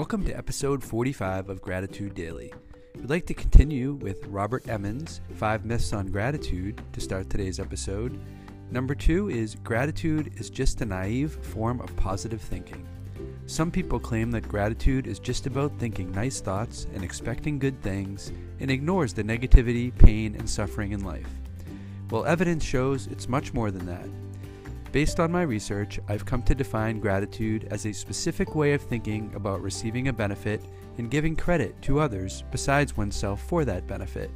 Welcome to episode 45 of Gratitude Daily. We'd like to continue with Robert Emmons' Five Myths on Gratitude to start today's episode. Number two is Gratitude is just a naive form of positive thinking. Some people claim that gratitude is just about thinking nice thoughts and expecting good things and ignores the negativity, pain, and suffering in life. Well, evidence shows it's much more than that. Based on my research, I've come to define gratitude as a specific way of thinking about receiving a benefit and giving credit to others besides oneself for that benefit.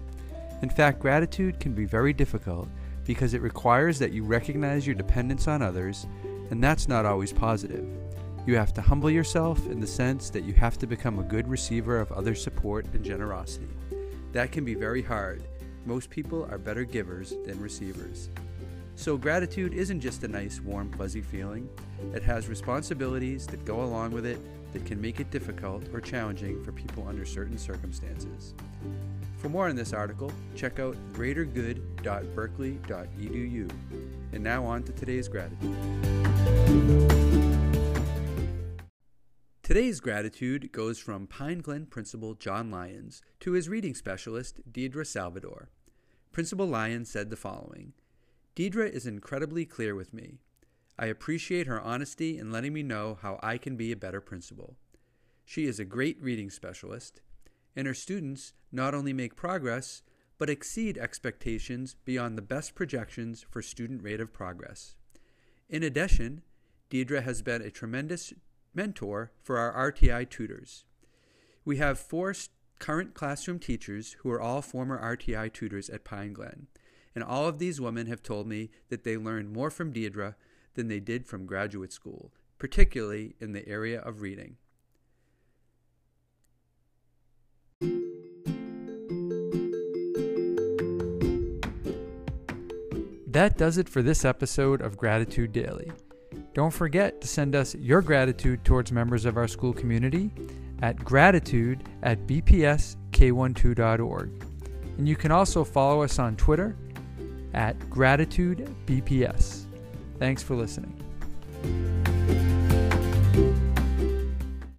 In fact, gratitude can be very difficult because it requires that you recognize your dependence on others, and that's not always positive. You have to humble yourself in the sense that you have to become a good receiver of other support and generosity. That can be very hard. Most people are better givers than receivers. So, gratitude isn't just a nice, warm, fuzzy feeling. It has responsibilities that go along with it that can make it difficult or challenging for people under certain circumstances. For more on this article, check out greatergood.berkeley.edu. And now on to today's gratitude. Today's gratitude goes from Pine Glen Principal John Lyons to his reading specialist, Deidre Salvador. Principal Lyons said the following Deidre is incredibly clear with me. I appreciate her honesty in letting me know how I can be a better principal. She is a great reading specialist, and her students not only make progress, but exceed expectations beyond the best projections for student rate of progress. In addition, Deidre has been a tremendous mentor for our RTI tutors. We have four current classroom teachers who are all former RTI tutors at Pine Glen. And all of these women have told me that they learned more from Deidre than they did from graduate school, particularly in the area of reading. That does it for this episode of Gratitude Daily. Don't forget to send us your gratitude towards members of our school community at gratitude at bpsk12.org. And you can also follow us on Twitter at gratitudebps. Thanks for listening.